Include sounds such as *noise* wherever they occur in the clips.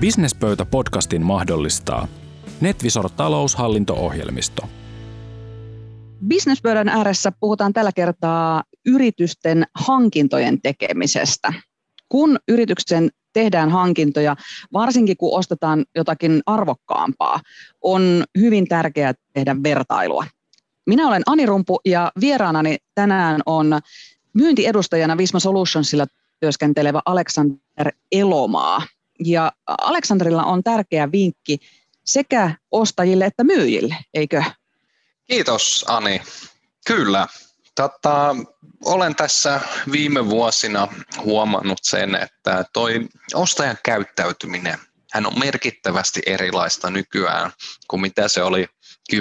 Businesspöytä-podcastin mahdollistaa Netvisor taloushallinto-ohjelmisto. Businesspöydän ääressä puhutaan tällä kertaa yritysten hankintojen tekemisestä. Kun yrityksen tehdään hankintoja, varsinkin kun ostetaan jotakin arvokkaampaa, on hyvin tärkeää tehdä vertailua. Minä olen Ani Rumpu ja vieraanani tänään on myyntiedustajana Visma Solutionsilla työskentelevä Aleksander Elomaa. Ja Aleksanderilla on tärkeä vinkki sekä ostajille että myyjille, eikö? Kiitos Ani. Kyllä. Tota, olen tässä viime vuosina huomannut sen, että toi ostajan käyttäytyminen hän on merkittävästi erilaista nykyään kuin mitä se oli 10-15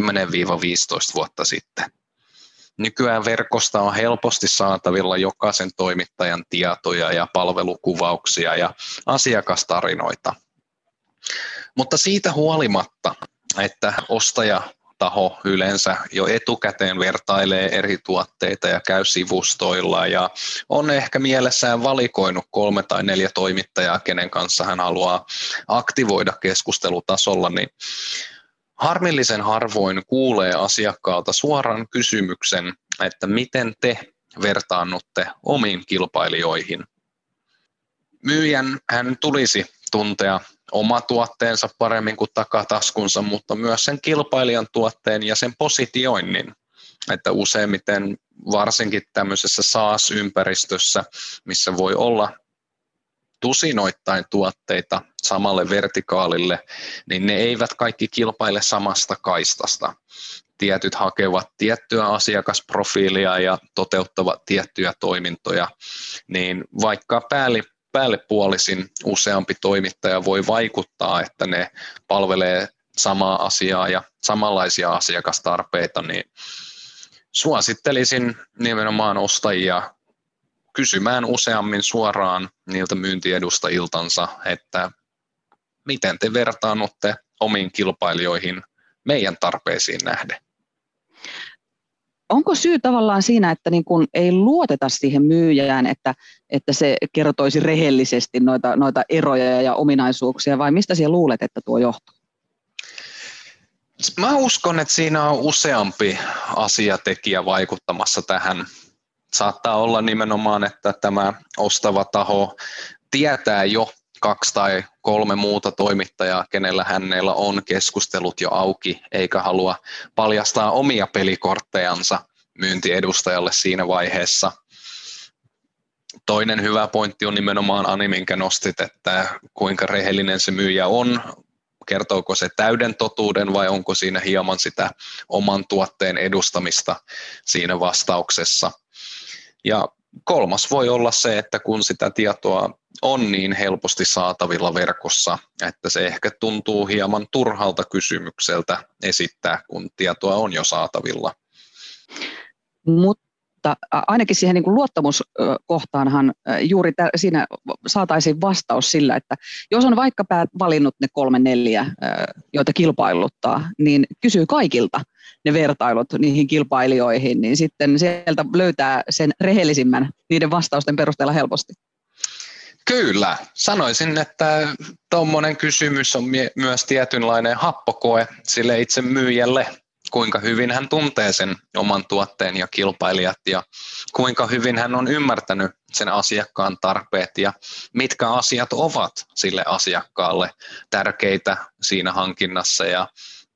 vuotta sitten. Nykyään verkosta on helposti saatavilla jokaisen toimittajan tietoja ja palvelukuvauksia ja asiakastarinoita. Mutta siitä huolimatta, että ostaja taho yleensä jo etukäteen vertailee eri tuotteita ja käy sivustoilla ja on ehkä mielessään valikoinut kolme tai neljä toimittajaa, kenen kanssa hän haluaa aktivoida keskustelutasolla, niin harmillisen harvoin kuulee asiakkaalta suoran kysymyksen, että miten te vertaannutte omiin kilpailijoihin. Myyjän hän tulisi tuntea oma tuotteensa paremmin kuin takataskunsa, mutta myös sen kilpailijan tuotteen ja sen positioinnin. Että useimmiten varsinkin tämmöisessä SaaS-ympäristössä, missä voi olla tusinoittain tuotteita samalle vertikaalille, niin ne eivät kaikki kilpaile samasta kaistasta. Tietyt hakevat tiettyä asiakasprofiilia ja toteuttavat tiettyjä toimintoja, niin vaikka pääli päällepuolisin useampi toimittaja voi vaikuttaa, että ne palvelee samaa asiaa ja samanlaisia asiakastarpeita, niin suosittelisin nimenomaan ostajia kysymään useammin suoraan niiltä myyntiedustajiltansa, että miten te vertaannutte omiin kilpailijoihin meidän tarpeisiin nähden onko syy tavallaan siinä, että niin kun ei luoteta siihen myyjään, että, että se kertoisi rehellisesti noita, noita eroja ja ominaisuuksia, vai mistä siellä luulet, että tuo johtuu? Mä uskon, että siinä on useampi asiatekijä vaikuttamassa tähän. Saattaa olla nimenomaan, että tämä ostava taho tietää jo kaksi tai kolme muuta toimittajaa, kenellä hänellä on keskustelut jo auki, eikä halua paljastaa omia pelikorttejansa myyntiedustajalle siinä vaiheessa. Toinen hyvä pointti on nimenomaan Ani, minkä nostit, että kuinka rehellinen se myyjä on, kertooko se täyden totuuden vai onko siinä hieman sitä oman tuotteen edustamista siinä vastauksessa. Ja kolmas voi olla se, että kun sitä tietoa on niin helposti saatavilla verkossa, että se ehkä tuntuu hieman turhalta kysymykseltä esittää, kun tietoa on jo saatavilla. Mutta ainakin siihen niin kuin luottamuskohtaanhan juuri siinä saataisiin vastaus sillä, että jos on vaikka valinnut ne kolme neljä, joita kilpailuttaa, niin kysyy kaikilta ne vertailut niihin kilpailijoihin, niin sitten sieltä löytää sen rehellisimmän niiden vastausten perusteella helposti. Kyllä, sanoisin, että tuommoinen kysymys on mie- myös tietynlainen happokoe sille itse myyjälle, kuinka hyvin hän tuntee sen oman tuotteen ja kilpailijat ja kuinka hyvin hän on ymmärtänyt sen asiakkaan tarpeet ja mitkä asiat ovat sille asiakkaalle tärkeitä siinä hankinnassa ja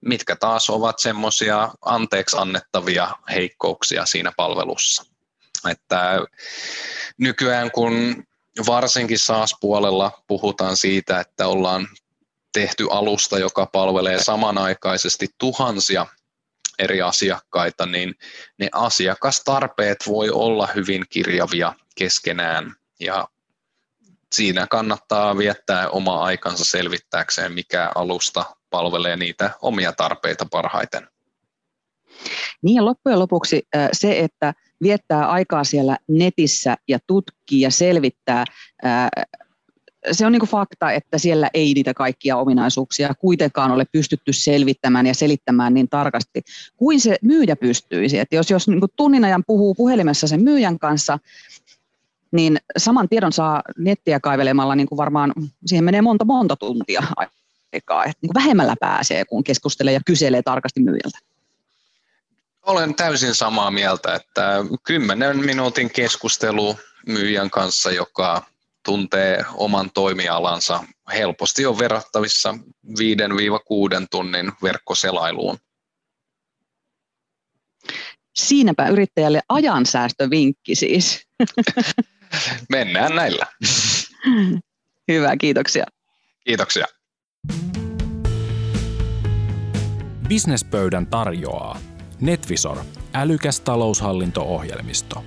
mitkä taas ovat semmoisia anteeksi annettavia heikkouksia siinä palvelussa. Että nykyään kun varsinkin SaaS-puolella puhutaan siitä, että ollaan tehty alusta, joka palvelee samanaikaisesti tuhansia eri asiakkaita, niin ne asiakastarpeet voi olla hyvin kirjavia keskenään ja siinä kannattaa viettää oma aikansa selvittääkseen, mikä alusta palvelee niitä omia tarpeita parhaiten. Niin ja loppujen lopuksi se, että viettää aikaa siellä netissä ja tutkii ja selvittää, se on niin kuin fakta, että siellä ei niitä kaikkia ominaisuuksia kuitenkaan ole pystytty selvittämään ja selittämään niin tarkasti kuin se myyjä pystyisi. Että jos, jos niin kuin tunnin ajan puhuu puhelimessa sen myyjän kanssa, niin saman tiedon saa nettiä kaivelemalla niin kuin varmaan, siihen menee monta monta tuntia aikaa. Että niin kuin vähemmällä pääsee, kun keskustelee ja kyselee tarkasti myyjältä. Olen täysin samaa mieltä, että kymmenen minuutin keskustelu myyjän kanssa, joka tuntee oman toimialansa, helposti on verrattavissa 5-6 tunnin verkkoselailuun. Siinäpä yrittäjälle ajansäästövinkki siis. *laughs* Mennään näillä. Hyvä, kiitoksia. Kiitoksia. Businesspöydän tarjoaa Netvisor, älykäs taloushallinto-ohjelmisto.